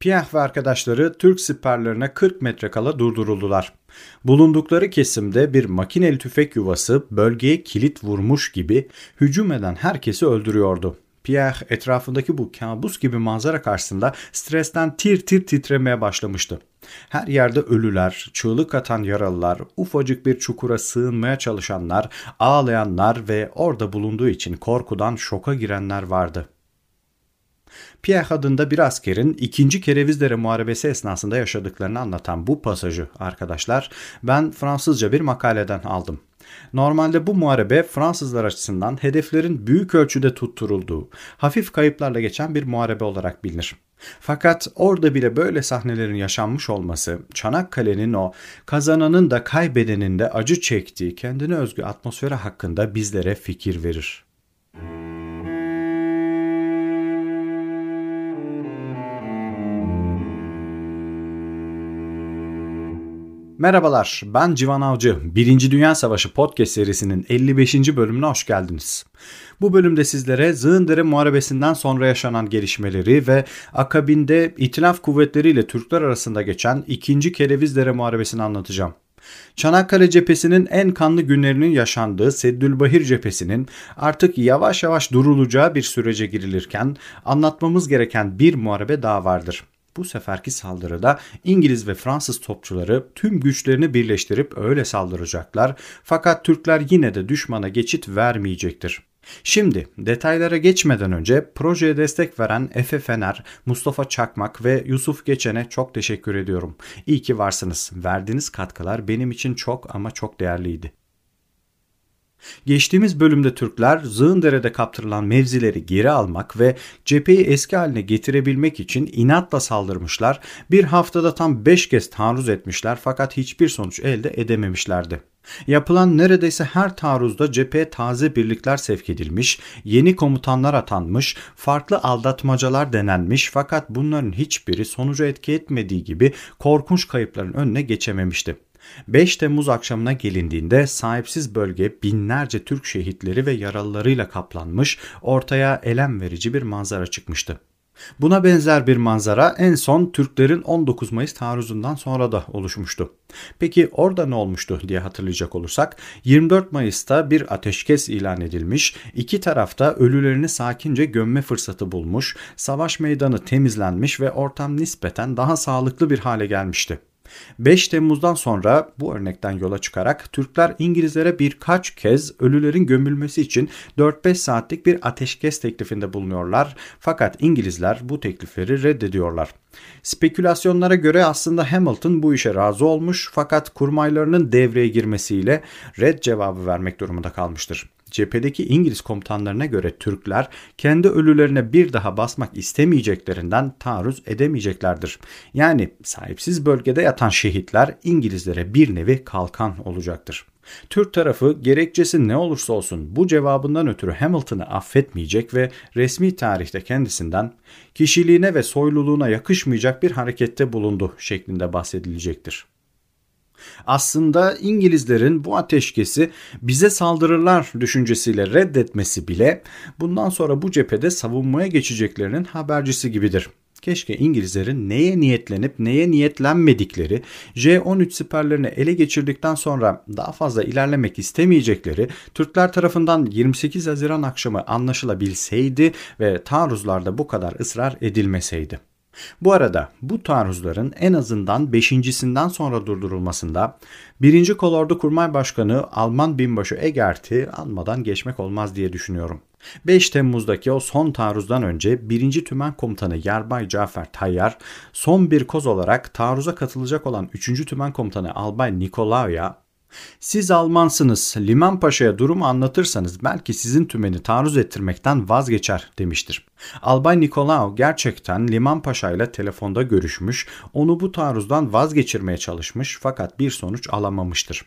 Pierre ve arkadaşları Türk siperlerine 40 metre kala durduruldular. Bulundukları kesimde bir makineli tüfek yuvası bölgeye kilit vurmuş gibi hücum eden herkesi öldürüyordu. Pierre etrafındaki bu kabus gibi manzara karşısında stresten tir tir titremeye başlamıştı. Her yerde ölüler, çığlık atan yaralılar, ufacık bir çukura sığınmaya çalışanlar, ağlayanlar ve orada bulunduğu için korkudan şoka girenler vardı. Pierre adında bir askerin 2. Kerevizdere Muharebesi esnasında yaşadıklarını anlatan bu pasajı arkadaşlar ben Fransızca bir makaleden aldım. Normalde bu muharebe Fransızlar açısından hedeflerin büyük ölçüde tutturulduğu, hafif kayıplarla geçen bir muharebe olarak bilinir. Fakat orada bile böyle sahnelerin yaşanmış olması, Çanakkale'nin o kazananın da kaybedenin de acı çektiği kendine özgü atmosferi hakkında bizlere fikir verir. Merhabalar, ben Civan Avcı. Birinci Dünya Savaşı podcast serisinin 55. bölümüne hoş geldiniz. Bu bölümde sizlere Zığındere Muharebesi'nden sonra yaşanan gelişmeleri ve akabinde İtilaf kuvvetleriyle Türkler arasında geçen 2. Kerevizdere Muharebesi'ni anlatacağım. Çanakkale cephesinin en kanlı günlerinin yaşandığı Seddülbahir cephesinin artık yavaş yavaş durulacağı bir sürece girilirken anlatmamız gereken bir muharebe daha vardır. Bu seferki saldırıda İngiliz ve Fransız topçuları tüm güçlerini birleştirip öyle saldıracaklar fakat Türkler yine de düşmana geçit vermeyecektir. Şimdi detaylara geçmeden önce projeye destek veren Efe Fener, Mustafa Çakmak ve Yusuf Geçen'e çok teşekkür ediyorum. İyi ki varsınız. Verdiğiniz katkılar benim için çok ama çok değerliydi. Geçtiğimiz bölümde Türkler Zığındere'de kaptırılan mevzileri geri almak ve cepheyi eski haline getirebilmek için inatla saldırmışlar. Bir haftada tam 5 kez taarruz etmişler fakat hiçbir sonuç elde edememişlerdi. Yapılan neredeyse her taarruzda cepheye taze birlikler sevk edilmiş, yeni komutanlar atanmış, farklı aldatmacalar denenmiş fakat bunların hiçbiri sonuca etki etmediği gibi korkunç kayıpların önüne geçememişti. 5 Temmuz akşamına gelindiğinde sahipsiz bölge binlerce Türk şehitleri ve yaralılarıyla kaplanmış, ortaya elem verici bir manzara çıkmıştı. Buna benzer bir manzara en son Türklerin 19 Mayıs taarruzundan sonra da oluşmuştu. Peki orada ne olmuştu diye hatırlayacak olursak 24 Mayıs'ta bir ateşkes ilan edilmiş, iki tarafta ölülerini sakince gömme fırsatı bulmuş, savaş meydanı temizlenmiş ve ortam nispeten daha sağlıklı bir hale gelmişti. 5 Temmuz'dan sonra bu örnekten yola çıkarak Türkler İngilizlere birkaç kez ölülerin gömülmesi için 4-5 saatlik bir ateşkes teklifinde bulunuyorlar. Fakat İngilizler bu teklifleri reddediyorlar. Spekülasyonlara göre aslında Hamilton bu işe razı olmuş fakat kurmaylarının devreye girmesiyle red cevabı vermek durumunda kalmıştır. Cephedeki İngiliz komutanlarına göre Türkler kendi ölülerine bir daha basmak istemeyeceklerinden taarruz edemeyeceklerdir. Yani sahipsiz bölgede yatan şehitler İngilizlere bir nevi kalkan olacaktır. Türk tarafı gerekçesi ne olursa olsun bu cevabından ötürü Hamilton'ı affetmeyecek ve resmi tarihte kendisinden kişiliğine ve soyluluğuna yakışmayacak bir harekette bulundu şeklinde bahsedilecektir. Aslında İngilizlerin bu ateşkesi bize saldırırlar düşüncesiyle reddetmesi bile bundan sonra bu cephede savunmaya geçeceklerinin habercisi gibidir. Keşke İngilizlerin neye niyetlenip neye niyetlenmedikleri, J-13 siperlerini ele geçirdikten sonra daha fazla ilerlemek istemeyecekleri Türkler tarafından 28 Haziran akşamı anlaşılabilseydi ve taarruzlarda bu kadar ısrar edilmeseydi. Bu arada bu taarruzların en azından beşincisinden sonra durdurulmasında 1. Kolordu Kurmay Başkanı Alman binbaşı Egert'i almadan geçmek olmaz diye düşünüyorum. 5 Temmuz'daki o son taarruzdan önce 1. Tümen Komutanı Yarbay Cafer Tayyar son bir koz olarak taarruza katılacak olan 3. Tümen Komutanı Albay Nikolao'ya siz Almansınız, Liman Paşa'ya durumu anlatırsanız belki sizin tümeni taarruz ettirmekten vazgeçer demiştir. Albay Nikolao gerçekten Liman Paşa ile telefonda görüşmüş, onu bu taarruzdan vazgeçirmeye çalışmış fakat bir sonuç alamamıştır.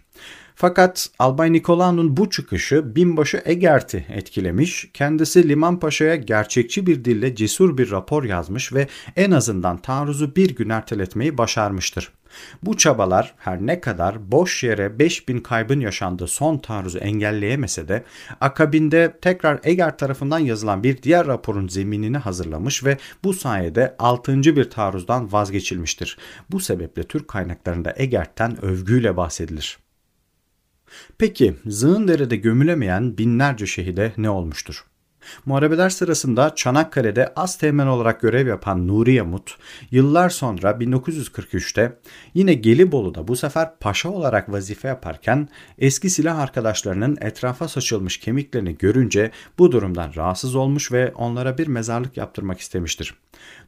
Fakat Albay Nikolao'nun bu çıkışı binbaşı Egert'i etkilemiş, kendisi Liman Paşa'ya gerçekçi bir dille cesur bir rapor yazmış ve en azından taarruzu bir gün erteletmeyi başarmıştır. Bu çabalar her ne kadar boş yere 5000 kaybın yaşandığı son taarruzu engelleyemese de akabinde tekrar Eger tarafından yazılan bir diğer raporun zeminini hazırlamış ve bu sayede 6. bir taarruzdan vazgeçilmiştir. Bu sebeple Türk kaynaklarında Eger'ten övgüyle bahsedilir. Peki Zığındere'de gömülemeyen binlerce şehide ne olmuştur? Muharebeler sırasında Çanakkale'de az teğmen olarak görev yapan Nuri Yamut, yıllar sonra 1943'te yine Gelibolu'da bu sefer paşa olarak vazife yaparken eski silah arkadaşlarının etrafa saçılmış kemiklerini görünce bu durumdan rahatsız olmuş ve onlara bir mezarlık yaptırmak istemiştir.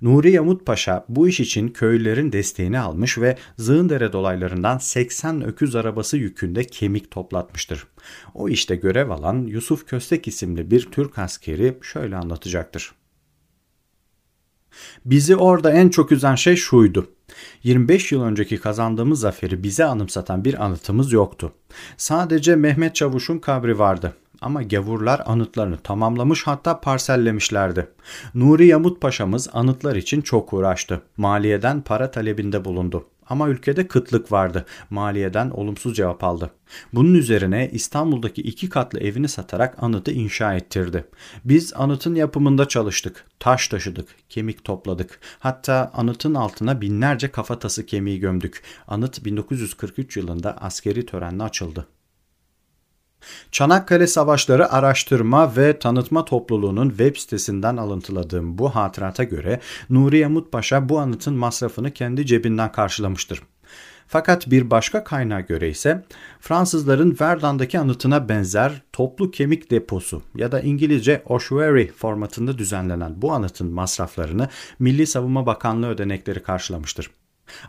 Nuri Yamut Paşa bu iş için köylülerin desteğini almış ve Zığındere dolaylarından 80 öküz arabası yükünde kemik toplatmıştır. O işte görev alan Yusuf Köstek isimli bir Türk askeri şöyle anlatacaktır. Bizi orada en çok üzen şey şuydu. 25 yıl önceki kazandığımız zaferi bize anımsatan bir anıtımız yoktu. Sadece Mehmet Çavuş'un kabri vardı ama gavurlar anıtlarını tamamlamış hatta parsellemişlerdi. Nuri Yamut Paşa'mız anıtlar için çok uğraştı. Maliyeden para talebinde bulundu. Ama ülkede kıtlık vardı. Maliyeden olumsuz cevap aldı. Bunun üzerine İstanbul'daki iki katlı evini satarak anıtı inşa ettirdi. Biz anıtın yapımında çalıştık. Taş taşıdık, kemik topladık. Hatta anıtın altına binlerce kafatası kemiği gömdük. Anıt 1943 yılında askeri törenle açıldı. Çanakkale Savaşları Araştırma ve Tanıtma Topluluğu'nun web sitesinden alıntıladığım bu hatırata göre Nuri Yamut Paşa bu anıtın masrafını kendi cebinden karşılamıştır. Fakat bir başka kaynağa göre ise Fransızların Verdun'daki anıtına benzer toplu kemik deposu ya da İngilizce ossuary formatında düzenlenen bu anıtın masraflarını Milli Savunma Bakanlığı ödenekleri karşılamıştır.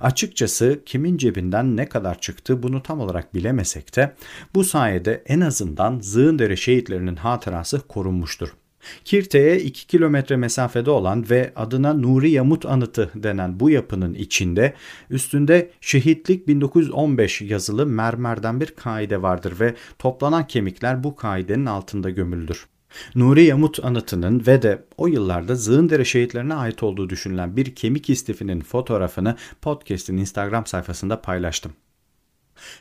Açıkçası kimin cebinden ne kadar çıktı bunu tam olarak bilemesek de bu sayede en azından Zığındere şehitlerinin hatırası korunmuştur. Kirte'ye 2 kilometre mesafede olan ve adına Nuri Yamut Anıtı denen bu yapının içinde üstünde şehitlik 1915 yazılı mermerden bir kaide vardır ve toplanan kemikler bu kaidenin altında gömülüdür. Nuri Yamut anıtının ve de o yıllarda Zığındere şehitlerine ait olduğu düşünülen bir kemik istifinin fotoğrafını podcast'in Instagram sayfasında paylaştım.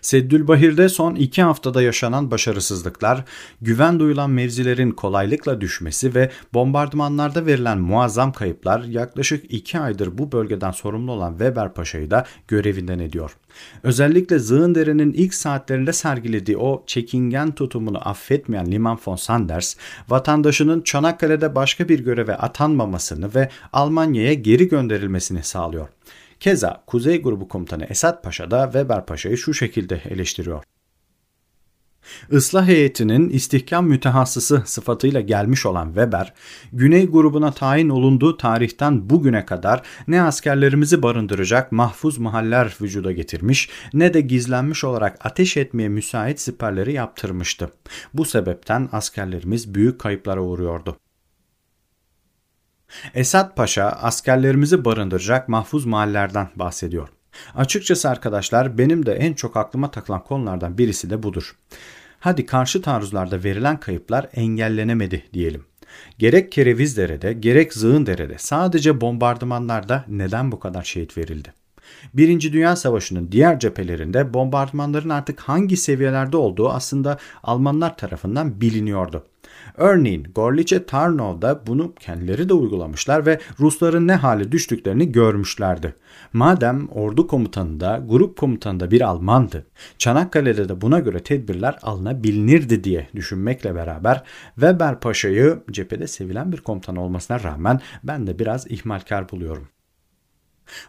Seddülbahir'de son iki haftada yaşanan başarısızlıklar, güven duyulan mevzilerin kolaylıkla düşmesi ve bombardımanlarda verilen muazzam kayıplar yaklaşık iki aydır bu bölgeden sorumlu olan Weber Paşa'yı da görevinden ediyor. Özellikle Zığındere'nin ilk saatlerinde sergilediği o çekingen tutumunu affetmeyen Liman von Sanders, vatandaşının Çanakkale'de başka bir göreve atanmamasını ve Almanya'ya geri gönderilmesini sağlıyor. Keza Kuzey Grubu Komutanı Esat Paşa da Weber Paşa'yı şu şekilde eleştiriyor. Islah heyetinin istihkam mütehassısı sıfatıyla gelmiş olan Weber, Güney grubuna tayin olunduğu tarihten bugüne kadar ne askerlerimizi barındıracak mahfuz mahaller vücuda getirmiş ne de gizlenmiş olarak ateş etmeye müsait siperleri yaptırmıştı. Bu sebepten askerlerimiz büyük kayıplara uğruyordu. Esat Paşa askerlerimizi barındıracak mahfuz mahallerden bahsediyor. Açıkçası arkadaşlar benim de en çok aklıma takılan konulardan birisi de budur. Hadi karşı taarruzlarda verilen kayıplar engellenemedi diyelim. Gerek Kerevizdere'de gerek Zığındere'de sadece bombardımanlarda neden bu kadar şehit verildi? Birinci Dünya Savaşı'nın diğer cephelerinde bombardımanların artık hangi seviyelerde olduğu aslında Almanlar tarafından biliniyordu. Örneğin Gorlice Tarnov'da bunu kendileri de uygulamışlar ve Rusların ne hale düştüklerini görmüşlerdi. Madem ordu komutanında, grup komutanında bir Almandı, Çanakkale'de de buna göre tedbirler alınabilirdi diye düşünmekle beraber Weber Paşa'yı cephede sevilen bir komutan olmasına rağmen ben de biraz ihmalkar buluyorum.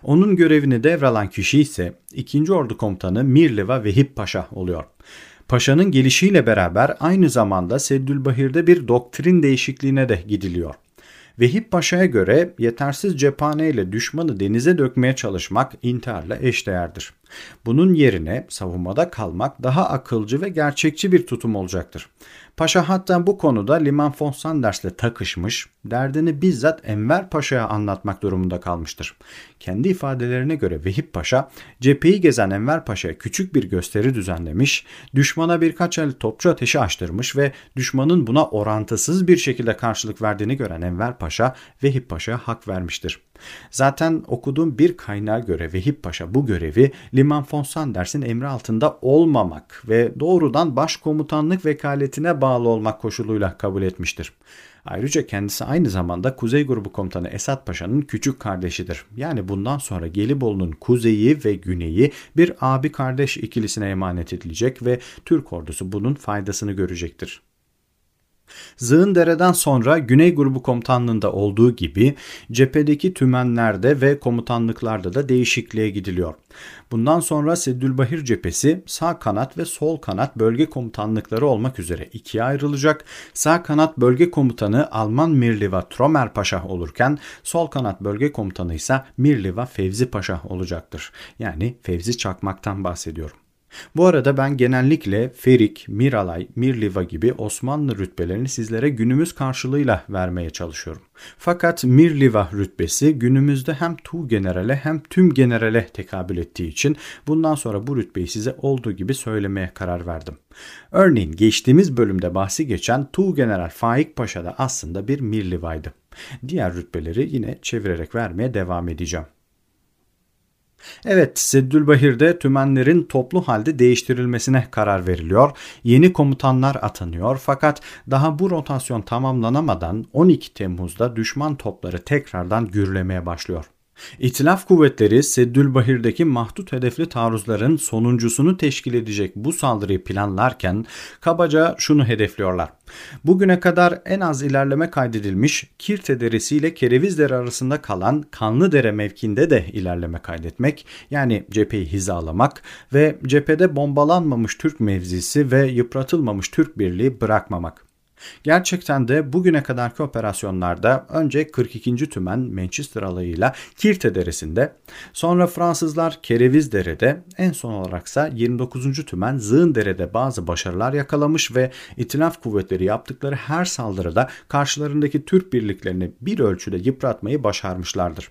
Onun görevini devralan kişi ise 2. Ordu Komutanı Mirliva Vehip Paşa oluyor. Paşa'nın gelişiyle beraber aynı zamanda Seddülbahir'de bir doktrin değişikliğine de gidiliyor. Vehip Paşa'ya göre yetersiz cephane ile düşmanı denize dökmeye çalışmak intiharla eşdeğerdir. Bunun yerine savunmada kalmak daha akılcı ve gerçekçi bir tutum olacaktır. Paşa hatta bu konuda Liman von takışmış, derdini bizzat Enver Paşa'ya anlatmak durumunda kalmıştır. Kendi ifadelerine göre Vehip Paşa, cepheyi gezen Enver Paşa'ya küçük bir gösteri düzenlemiş, düşmana birkaç el topçu ateşi açtırmış ve düşmanın buna orantısız bir şekilde karşılık verdiğini gören Enver Paşa, Vehip Paşa'ya hak vermiştir. Zaten okuduğum bir kaynağa göre Vehip Paşa bu görevi Liman von Sanders'in emri altında olmamak ve doğrudan başkomutanlık vekaletine bağlı olmak koşuluyla kabul etmiştir. Ayrıca kendisi aynı zamanda Kuzey Grubu Komutanı Esat Paşa'nın küçük kardeşidir. Yani bundan sonra Gelibolu'nun kuzeyi ve güneyi bir abi kardeş ikilisine emanet edilecek ve Türk ordusu bunun faydasını görecektir. Zığındere'den sonra Güney Grubu Komutanlığı'nda olduğu gibi cephedeki tümenlerde ve komutanlıklarda da değişikliğe gidiliyor. Bundan sonra Seddülbahir cephesi sağ kanat ve sol kanat bölge komutanlıkları olmak üzere ikiye ayrılacak. Sağ kanat bölge komutanı Alman Mirliva Tromer Paşa olurken sol kanat bölge komutanı ise Mirliva Fevzi Paşa olacaktır. Yani Fevzi Çakmak'tan bahsediyorum. Bu arada ben genellikle Ferik, Miralay, Mirliva gibi Osmanlı rütbelerini sizlere günümüz karşılığıyla vermeye çalışıyorum. Fakat Mirliva rütbesi günümüzde hem Tu generale hem tüm generale tekabül ettiği için bundan sonra bu rütbeyi size olduğu gibi söylemeye karar verdim. Örneğin geçtiğimiz bölümde bahsi geçen Tu general Faik Paşa da aslında bir Mirlivaydı. Diğer rütbeleri yine çevirerek vermeye devam edeceğim. Evet, Seddülbahir'de tümenlerin toplu halde değiştirilmesine karar veriliyor. Yeni komutanlar atanıyor fakat daha bu rotasyon tamamlanamadan 12 Temmuz'da düşman topları tekrardan gürlemeye başlıyor. İtilaf kuvvetleri Seddülbahir'deki mahdut hedefli taarruzların sonuncusunu teşkil edecek bu saldırıyı planlarken kabaca şunu hedefliyorlar. Bugüne kadar en az ilerleme kaydedilmiş Kirte Deresi ile Kerevizdere arasında kalan Kanlıdere mevkinde de ilerleme kaydetmek yani cepheyi hizalamak ve cephede bombalanmamış Türk mevzisi ve yıpratılmamış Türk birliği bırakmamak. Gerçekten de bugüne kadarki operasyonlarda önce 42. Tümen Manchester alayıyla Kirte Deresi'nde, sonra Fransızlar Kereviz Dere'de, en son olaraksa 29. Tümen Zığın Dere'de bazı başarılar yakalamış ve itilaf kuvvetleri yaptıkları her saldırıda karşılarındaki Türk birliklerini bir ölçüde yıpratmayı başarmışlardır.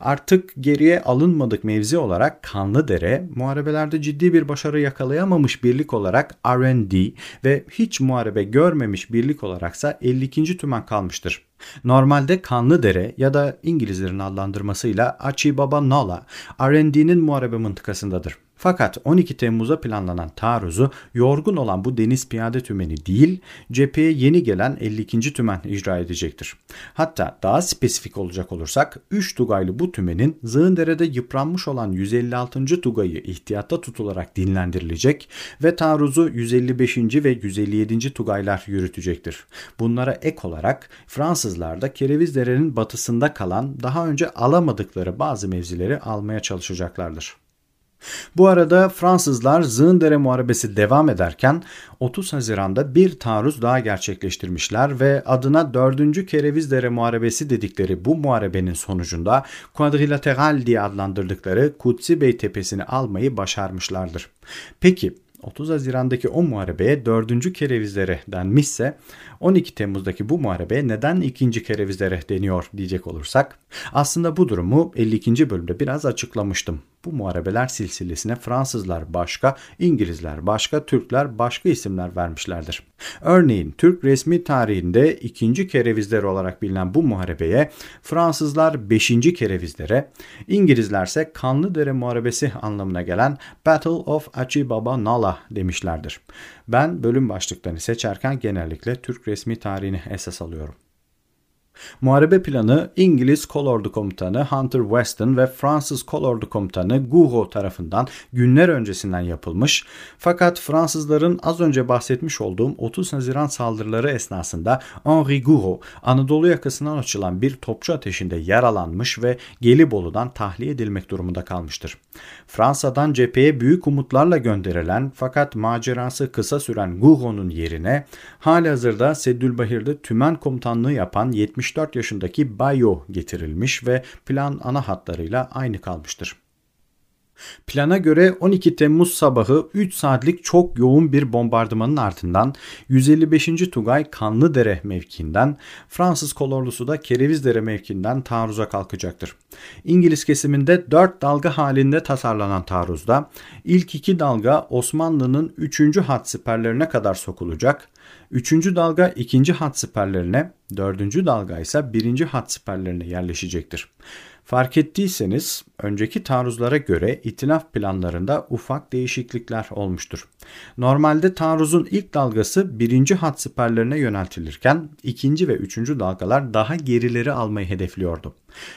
Artık geriye alınmadık mevzi olarak Kanlıdere muharebelerde ciddi bir başarı yakalayamamış birlik olarak R&D ve hiç muharebe görmemiş birlik olaraksa 52. tümen kalmıştır. Normalde Kanlıdere ya da İngilizlerin adlandırmasıyla Achibaba Nala R&D'nin muharebe mıntıkasındadır. Fakat 12 Temmuz'a planlanan taarruzu yorgun olan bu deniz piyade tümeni değil, cepheye yeni gelen 52. tümen icra edecektir. Hatta daha spesifik olacak olursak 3 Tugaylı bu tümenin Zığındere'de yıpranmış olan 156. Tugayı ihtiyatta tutularak dinlendirilecek ve taarruzu 155. ve 157. Tugaylar yürütecektir. Bunlara ek olarak Fransızlar da Kerevizdere'nin batısında kalan daha önce alamadıkları bazı mevzileri almaya çalışacaklardır. Bu arada Fransızlar Zığındere Muharebesi devam ederken 30 Haziran'da bir taarruz daha gerçekleştirmişler ve adına 4. Kerevizdere Muharebesi dedikleri bu muharebenin sonucunda Quadrilateral diye adlandırdıkları Kutsi Bey Tepesi'ni almayı başarmışlardır. Peki 30 Haziran'daki o muharebeye 4. kerevizlere denmişse 12 Temmuz'daki bu muharebeye neden 2. kerevizlere deniyor diyecek olursak aslında bu durumu 52. bölümde biraz açıklamıştım bu muharebeler silsilesine Fransızlar başka, İngilizler başka, Türkler başka isimler vermişlerdir. Örneğin Türk resmi tarihinde ikinci kerevizler olarak bilinen bu muharebeye Fransızlar beşinci kerevizlere, İngilizler ise Kanlıdere Muharebesi anlamına gelen Battle of Achibaba Nala demişlerdir. Ben bölüm başlıklarını seçerken genellikle Türk resmi tarihini esas alıyorum. Muharebe planı İngiliz Kolordu Komutanı Hunter Weston ve Fransız Kolordu Komutanı Gouraud tarafından günler öncesinden yapılmış. Fakat Fransızların az önce bahsetmiş olduğum 30 Haziran saldırıları esnasında Henri Gouraud Anadolu yakasından açılan bir topçu ateşinde yaralanmış ve Gelibolu'dan tahliye edilmek durumunda kalmıştır. Fransa'dan cepheye büyük umutlarla gönderilen fakat macerası kısa süren Gouraud'un yerine hali hazırda Seddülbahir'de tümen komutanlığı yapan 70 74 yaşındaki Bayo getirilmiş ve plan ana hatlarıyla aynı kalmıştır. Plana göre 12 Temmuz sabahı 3 saatlik çok yoğun bir bombardımanın ardından 155. Tugay Kanlıdere mevkiinden, Fransız kolordusu da Kerevizdere mevkiinden taarruza kalkacaktır. İngiliz kesiminde 4 dalga halinde tasarlanan taarruzda ilk iki dalga Osmanlı'nın 3. hat siperlerine kadar sokulacak, Üçüncü dalga ikinci hat siperlerine, dördüncü dalga ise birinci hat siperlerine yerleşecektir. Fark ettiyseniz önceki taarruzlara göre itilaf planlarında ufak değişiklikler olmuştur. Normalde taarruzun ilk dalgası birinci hat siperlerine yöneltilirken ikinci ve üçüncü dalgalar daha gerileri almayı hedefliyordu.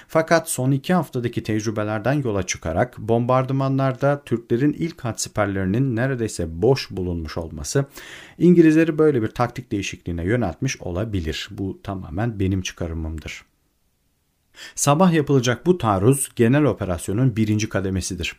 Fakat son iki haftadaki tecrübelerden yola çıkarak bombardımanlarda Türklerin ilk hat siperlerinin neredeyse boş bulunmuş olması İngilizleri böyle bir taktik değişikliğine yöneltmiş olabilir. Bu tamamen benim çıkarımımdır. Sabah yapılacak bu taarruz genel operasyonun birinci kademesidir.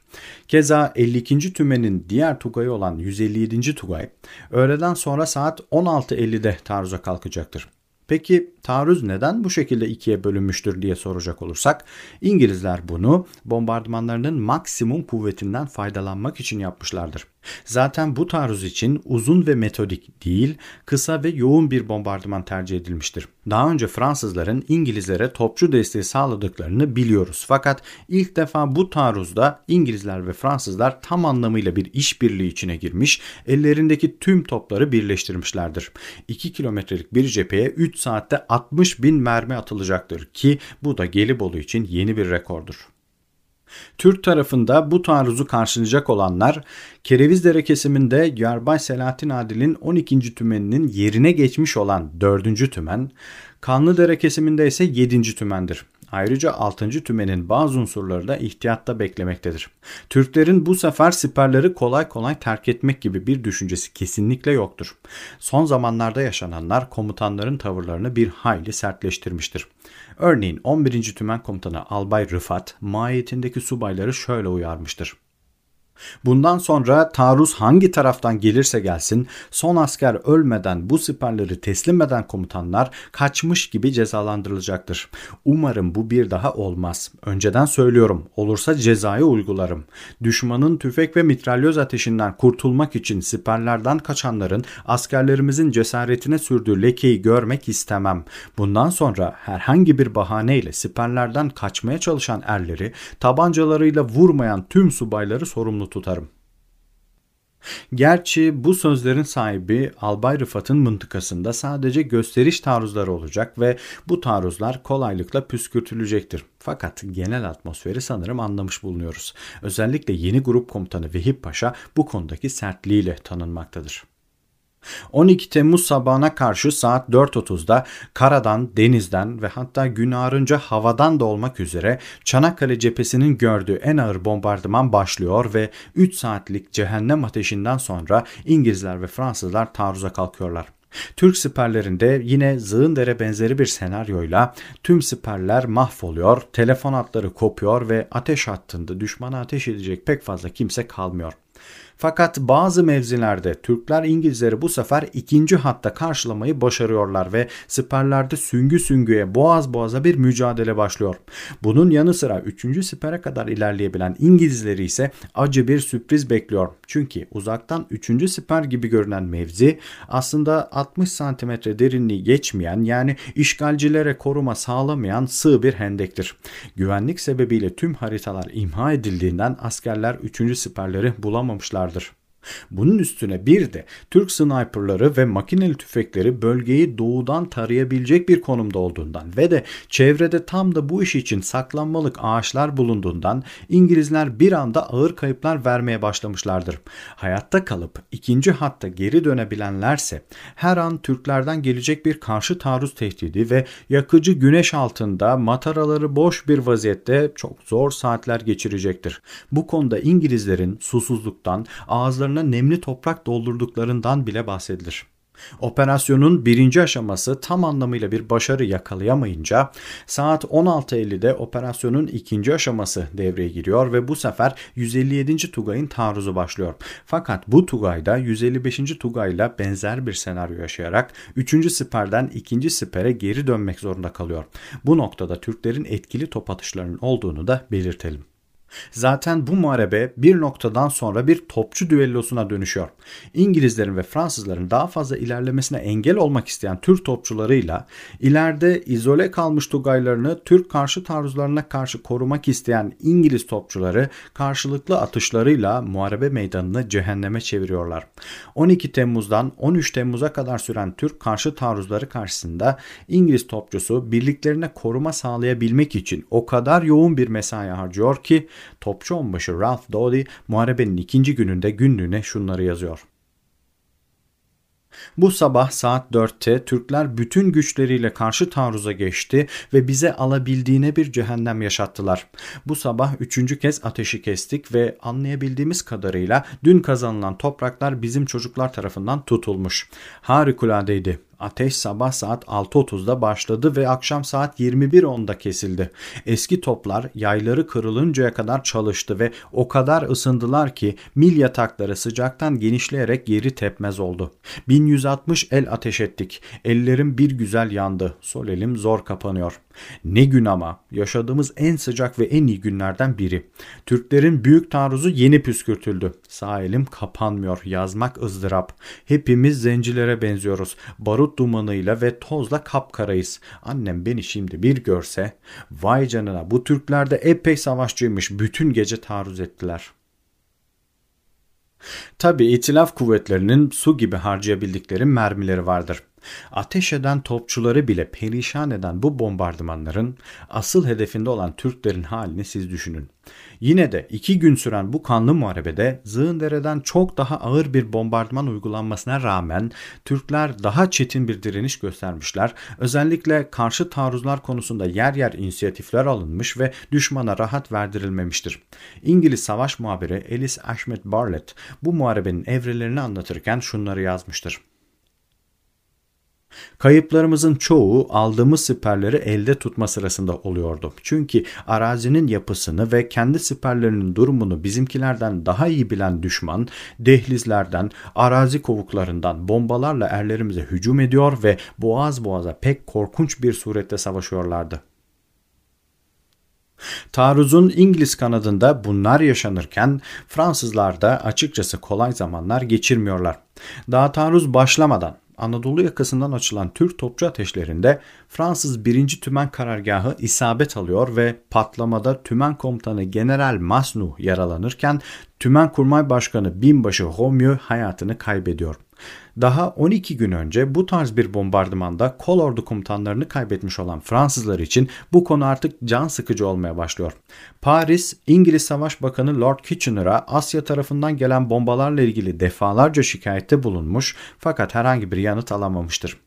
Keza 52. tümenin diğer tugayı olan 157. tugay öğleden sonra saat 16.50'de taarruza kalkacaktır. Peki taarruz neden bu şekilde ikiye bölünmüştür diye soracak olursak İngilizler bunu bombardımanlarının maksimum kuvvetinden faydalanmak için yapmışlardır. Zaten bu taarruz için uzun ve metodik değil, kısa ve yoğun bir bombardıman tercih edilmiştir. Daha önce Fransızların İngilizlere topçu desteği sağladıklarını biliyoruz. Fakat ilk defa bu taarruzda İngilizler ve Fransızlar tam anlamıyla bir işbirliği içine girmiş, ellerindeki tüm topları birleştirmişlerdir. 2 kilometrelik bir cepheye 3 saatte 60 bin mermi atılacaktır ki bu da Gelibolu için yeni bir rekordur. Türk tarafında bu taarruzu karşılayacak olanlar Kerevizdere kesiminde Yarbay Selahattin Adil'in 12. tümeninin yerine geçmiş olan 4. tümen, Kanlıdere kesiminde ise 7. tümendir. Ayrıca 6. tümenin bazı unsurları da ihtiyatta beklemektedir. Türklerin bu sefer siperleri kolay kolay terk etmek gibi bir düşüncesi kesinlikle yoktur. Son zamanlarda yaşananlar komutanların tavırlarını bir hayli sertleştirmiştir. Örneğin 11. Tümen Komutanı Albay Rıfat mahiyetindeki subayları şöyle uyarmıştır. Bundan sonra taarruz hangi taraftan gelirse gelsin son asker ölmeden bu siperleri teslim eden komutanlar kaçmış gibi cezalandırılacaktır. Umarım bu bir daha olmaz. Önceden söylüyorum olursa cezayı uygularım. Düşmanın tüfek ve mitralyöz ateşinden kurtulmak için siperlerden kaçanların askerlerimizin cesaretine sürdüğü lekeyi görmek istemem. Bundan sonra herhangi bir bahaneyle siperlerden kaçmaya çalışan erleri tabancalarıyla vurmayan tüm subayları sorumlu tutarım. Gerçi bu sözlerin sahibi Albay Rıfat'ın mıntıkasında sadece gösteriş taarruzları olacak ve bu taarruzlar kolaylıkla püskürtülecektir. Fakat genel atmosferi sanırım anlamış bulunuyoruz. Özellikle yeni grup komutanı Vehip Paşa bu konudaki sertliğiyle tanınmaktadır. 12 Temmuz sabahına karşı saat 4.30'da karadan, denizden ve hatta gün ağarınca havadan da olmak üzere Çanakkale cephesinin gördüğü en ağır bombardıman başlıyor ve 3 saatlik cehennem ateşinden sonra İngilizler ve Fransızlar taarruza kalkıyorlar. Türk siperlerinde yine Zığındere benzeri bir senaryoyla tüm siperler mahvoluyor, telefon hatları kopuyor ve ateş hattında düşmana ateş edecek pek fazla kimse kalmıyor. Fakat bazı mevzilerde Türkler İngilizleri bu sefer ikinci hatta karşılamayı başarıyorlar ve siperlerde süngü süngüye boğaz boğaza bir mücadele başlıyor. Bunun yanı sıra 3. sipere kadar ilerleyebilen İngilizleri ise acı bir sürpriz bekliyor. Çünkü uzaktan 3. siper gibi görünen mevzi aslında 60 santimetre derinliği geçmeyen yani işgalcilere koruma sağlamayan sığ bir hendektir. Güvenlik sebebiyle tüm haritalar imha edildiğinden askerler 3. siperleri bulamamışlar vardır. Bunun üstüne bir de Türk sniperları ve makineli tüfekleri bölgeyi doğudan tarayabilecek bir konumda olduğundan ve de çevrede tam da bu iş için saklanmalık ağaçlar bulunduğundan İngilizler bir anda ağır kayıplar vermeye başlamışlardır. Hayatta kalıp ikinci hatta geri dönebilenlerse her an Türklerden gelecek bir karşı taarruz tehdidi ve yakıcı güneş altında mataraları boş bir vaziyette çok zor saatler geçirecektir. Bu konuda İngilizlerin susuzluktan ağızlarını ağızlarına nemli toprak doldurduklarından bile bahsedilir. Operasyonun birinci aşaması tam anlamıyla bir başarı yakalayamayınca saat 16.50'de operasyonun ikinci aşaması devreye giriyor ve bu sefer 157. Tugay'ın taarruzu başlıyor. Fakat bu Tugay'da 155. Tugay'la benzer bir senaryo yaşayarak 3. siperden 2. sipere geri dönmek zorunda kalıyor. Bu noktada Türklerin etkili top atışlarının olduğunu da belirtelim. Zaten bu muharebe bir noktadan sonra bir topçu düellosuna dönüşüyor. İngilizlerin ve Fransızların daha fazla ilerlemesine engel olmak isteyen Türk topçularıyla ileride izole kalmış Tugaylarını Türk karşı taarruzlarına karşı korumak isteyen İngiliz topçuları karşılıklı atışlarıyla muharebe meydanını cehenneme çeviriyorlar. 12 Temmuz'dan 13 Temmuz'a kadar süren Türk karşı taarruzları karşısında İngiliz topçusu birliklerine koruma sağlayabilmek için o kadar yoğun bir mesai harcıyor ki topçu onbaşı Ralph Dowdy muharebenin ikinci gününde günlüğüne şunları yazıyor. Bu sabah saat 4'te Türkler bütün güçleriyle karşı taarruza geçti ve bize alabildiğine bir cehennem yaşattılar. Bu sabah üçüncü kez ateşi kestik ve anlayabildiğimiz kadarıyla dün kazanılan topraklar bizim çocuklar tarafından tutulmuş. Harikuladeydi. Ateş sabah saat 6.30'da başladı ve akşam saat 21.10'da kesildi. Eski toplar yayları kırılıncaya kadar çalıştı ve o kadar ısındılar ki mil yatakları sıcaktan genişleyerek geri tepmez oldu. 1160 el ateş ettik. Ellerim bir güzel yandı. Sol elim zor kapanıyor. Ne gün ama yaşadığımız en sıcak ve en iyi günlerden biri. Türklerin büyük taarruzu yeni püskürtüldü. Sağ elim kapanmıyor. Yazmak ızdırap. Hepimiz zencilere benziyoruz. Barut dumanıyla ve tozla kapkarayız. Annem beni şimdi bir görse vay canına bu Türkler de epey savaşçıymış. Bütün gece taarruz ettiler.'' Tabi itilaf kuvvetlerinin su gibi harcayabildikleri mermileri vardır. Ateş eden topçuları bile perişan eden bu bombardımanların asıl hedefinde olan Türklerin halini siz düşünün. Yine de iki gün süren bu kanlı muharebede Zığındere'den çok daha ağır bir bombardıman uygulanmasına rağmen Türkler daha çetin bir direniş göstermişler. Özellikle karşı taarruzlar konusunda yer yer inisiyatifler alınmış ve düşmana rahat verdirilmemiştir. İngiliz savaş muhabiri Alice Ashmet Barlett bu muharebenin evrelerini anlatırken şunları yazmıştır. Kayıplarımızın çoğu aldığımız siperleri elde tutma sırasında oluyordu. Çünkü arazinin yapısını ve kendi siperlerinin durumunu bizimkilerden daha iyi bilen düşman dehlizlerden, arazi kovuklarından bombalarla erlerimize hücum ediyor ve boğaz boğaza pek korkunç bir surette savaşıyorlardı. Taarruzun İngiliz kanadında bunlar yaşanırken Fransızlar da açıkçası kolay zamanlar geçirmiyorlar. Daha taarruz başlamadan Anadolu yakasından açılan Türk topçu ateşlerinde Fransız 1. Tümen Karargahı isabet alıyor ve patlamada Tümen Komutanı General Masnu yaralanırken Tümen Kurmay Başkanı Binbaşı Romeo hayatını kaybediyor. Daha 12 gün önce bu tarz bir bombardımanda kol ordu komutanlarını kaybetmiş olan Fransızlar için bu konu artık can sıkıcı olmaya başlıyor. Paris, İngiliz Savaş Bakanı Lord Kitchener'a Asya tarafından gelen bombalarla ilgili defalarca şikayette bulunmuş fakat herhangi bir yanıt alamamıştır.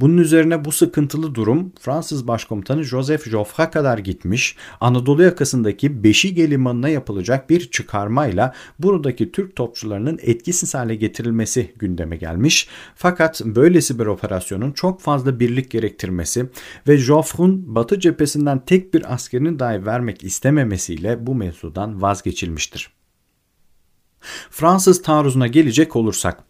Bunun üzerine bu sıkıntılı durum Fransız Başkomutanı Joseph Joffre'a kadar gitmiş, Anadolu yakasındaki Beşige Limanı'na yapılacak bir çıkarmayla buradaki Türk topçularının etkisiz hale getirilmesi gündeme gelmiş. Fakat böylesi bir operasyonun çok fazla birlik gerektirmesi ve Joffre'un Batı cephesinden tek bir askerini dahi vermek istememesiyle bu mevzudan vazgeçilmiştir. Fransız taarruzuna gelecek olursak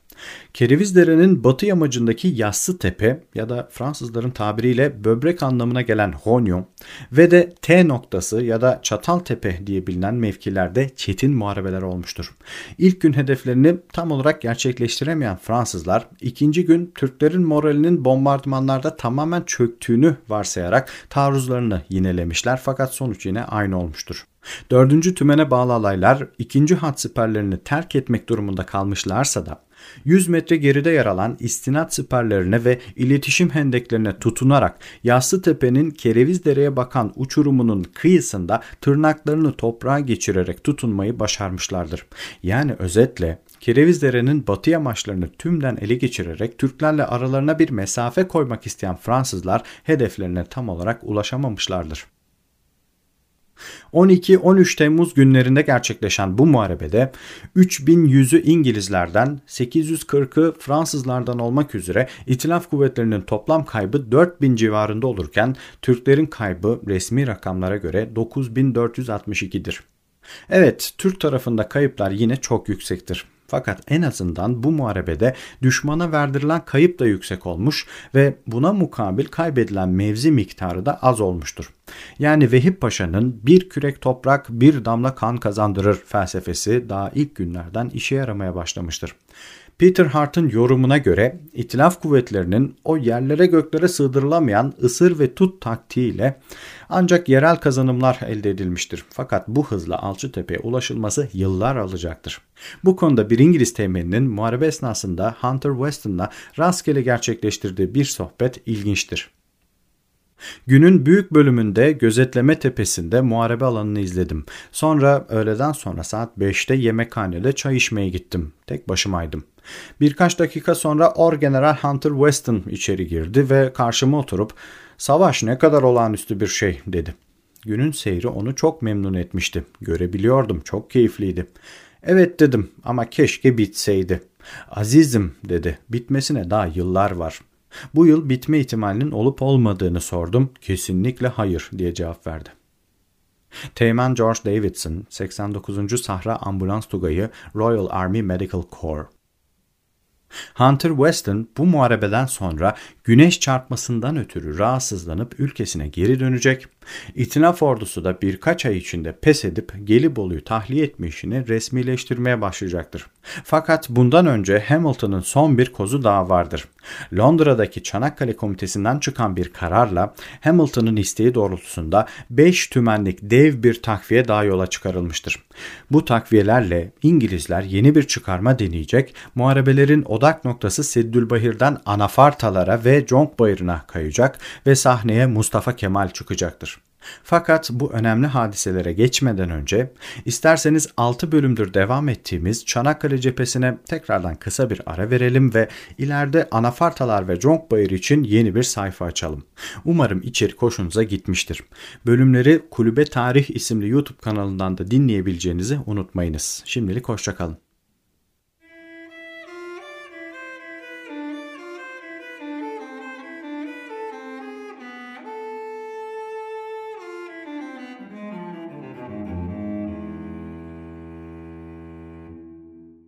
Kerevizdere'nin batı yamacındaki Yassı Tepe ya da Fransızların tabiriyle böbrek anlamına gelen Honyon ve de T noktası ya da Çatal Tepe diye bilinen mevkilerde çetin muharebeler olmuştur. İlk gün hedeflerini tam olarak gerçekleştiremeyen Fransızlar ikinci gün Türklerin moralinin bombardımanlarda tamamen çöktüğünü varsayarak taarruzlarını yinelemişler fakat sonuç yine aynı olmuştur. Dördüncü tümene bağlı alaylar ikinci hat siperlerini terk etmek durumunda kalmışlarsa da 100 metre geride yer alan istinat siperlerine ve iletişim hendeklerine tutunarak Yassı Tepe'nin Kerevizdere'ye bakan uçurumunun kıyısında tırnaklarını toprağa geçirerek tutunmayı başarmışlardır. Yani özetle Kerevizdere'nin batı yamaçlarını tümden ele geçirerek Türklerle aralarına bir mesafe koymak isteyen Fransızlar hedeflerine tam olarak ulaşamamışlardır. 12-13 Temmuz günlerinde gerçekleşen bu muharebede 3100'ü İngilizlerden 840'ı Fransızlardan olmak üzere İtilaf kuvvetlerinin toplam kaybı 4000 civarında olurken Türklerin kaybı resmi rakamlara göre 9462'dir. Evet, Türk tarafında kayıplar yine çok yüksektir. Fakat en azından bu muharebede düşmana verdirilen kayıp da yüksek olmuş ve buna mukabil kaybedilen mevzi miktarı da az olmuştur. Yani Vehip Paşa'nın bir kürek toprak bir damla kan kazandırır felsefesi daha ilk günlerden işe yaramaya başlamıştır. Peter Hart'ın yorumuna göre itilaf kuvvetlerinin o yerlere göklere sığdırılamayan ısır ve tut taktiğiyle ancak yerel kazanımlar elde edilmiştir. Fakat bu hızla Alçıtepe'ye ulaşılması yıllar alacaktır. Bu konuda bir İngiliz temelinin muharebe esnasında Hunter Weston'la rastgele gerçekleştirdiği bir sohbet ilginçtir. Günün büyük bölümünde gözetleme tepesinde muharebe alanını izledim. Sonra öğleden sonra saat 5'te yemekhanede çay içmeye gittim. Tek başımaydım. Birkaç dakika sonra Orgeneral Hunter Weston içeri girdi ve karşıma oturup ''Savaş ne kadar olağanüstü bir şey'' dedi. Günün seyri onu çok memnun etmişti. Görebiliyordum, çok keyifliydi. Evet dedim ama keşke bitseydi. Azizim dedi, bitmesine daha yıllar var. Bu yıl bitme ihtimalinin olup olmadığını sordum. Kesinlikle hayır diye cevap verdi. Teğmen George Davidson, 89. Sahra Ambulans Tugayı Royal Army Medical Corps. Hunter Weston bu muharebeden sonra güneş çarpmasından ötürü rahatsızlanıp ülkesine geri dönecek. İtinaf ordusu da birkaç ay içinde pes edip Gelibolu'yu tahliye etme işini resmileştirmeye başlayacaktır. Fakat bundan önce Hamilton'ın son bir kozu daha vardır. Londra'daki Çanakkale Komitesi'nden çıkan bir kararla Hamilton'ın isteği doğrultusunda 5 tümenlik dev bir takviye daha yola çıkarılmıştır. Bu takviyelerle İngilizler yeni bir çıkarma deneyecek, muharebelerin odak noktası Seddülbahir'den Anafartalara ve Jonkbayır'ına kayacak ve sahneye Mustafa Kemal çıkacaktır. Fakat bu önemli hadiselere geçmeden önce isterseniz 6 bölümdür devam ettiğimiz Çanakkale cephesine tekrardan kısa bir ara verelim ve ileride Anafartalar ve Jonkbayır için yeni bir sayfa açalım. Umarım içerik hoşunuza gitmiştir. Bölümleri Kulübe Tarih isimli YouTube kanalından da dinleyebileceğinizi unutmayınız. Şimdilik hoşçakalın.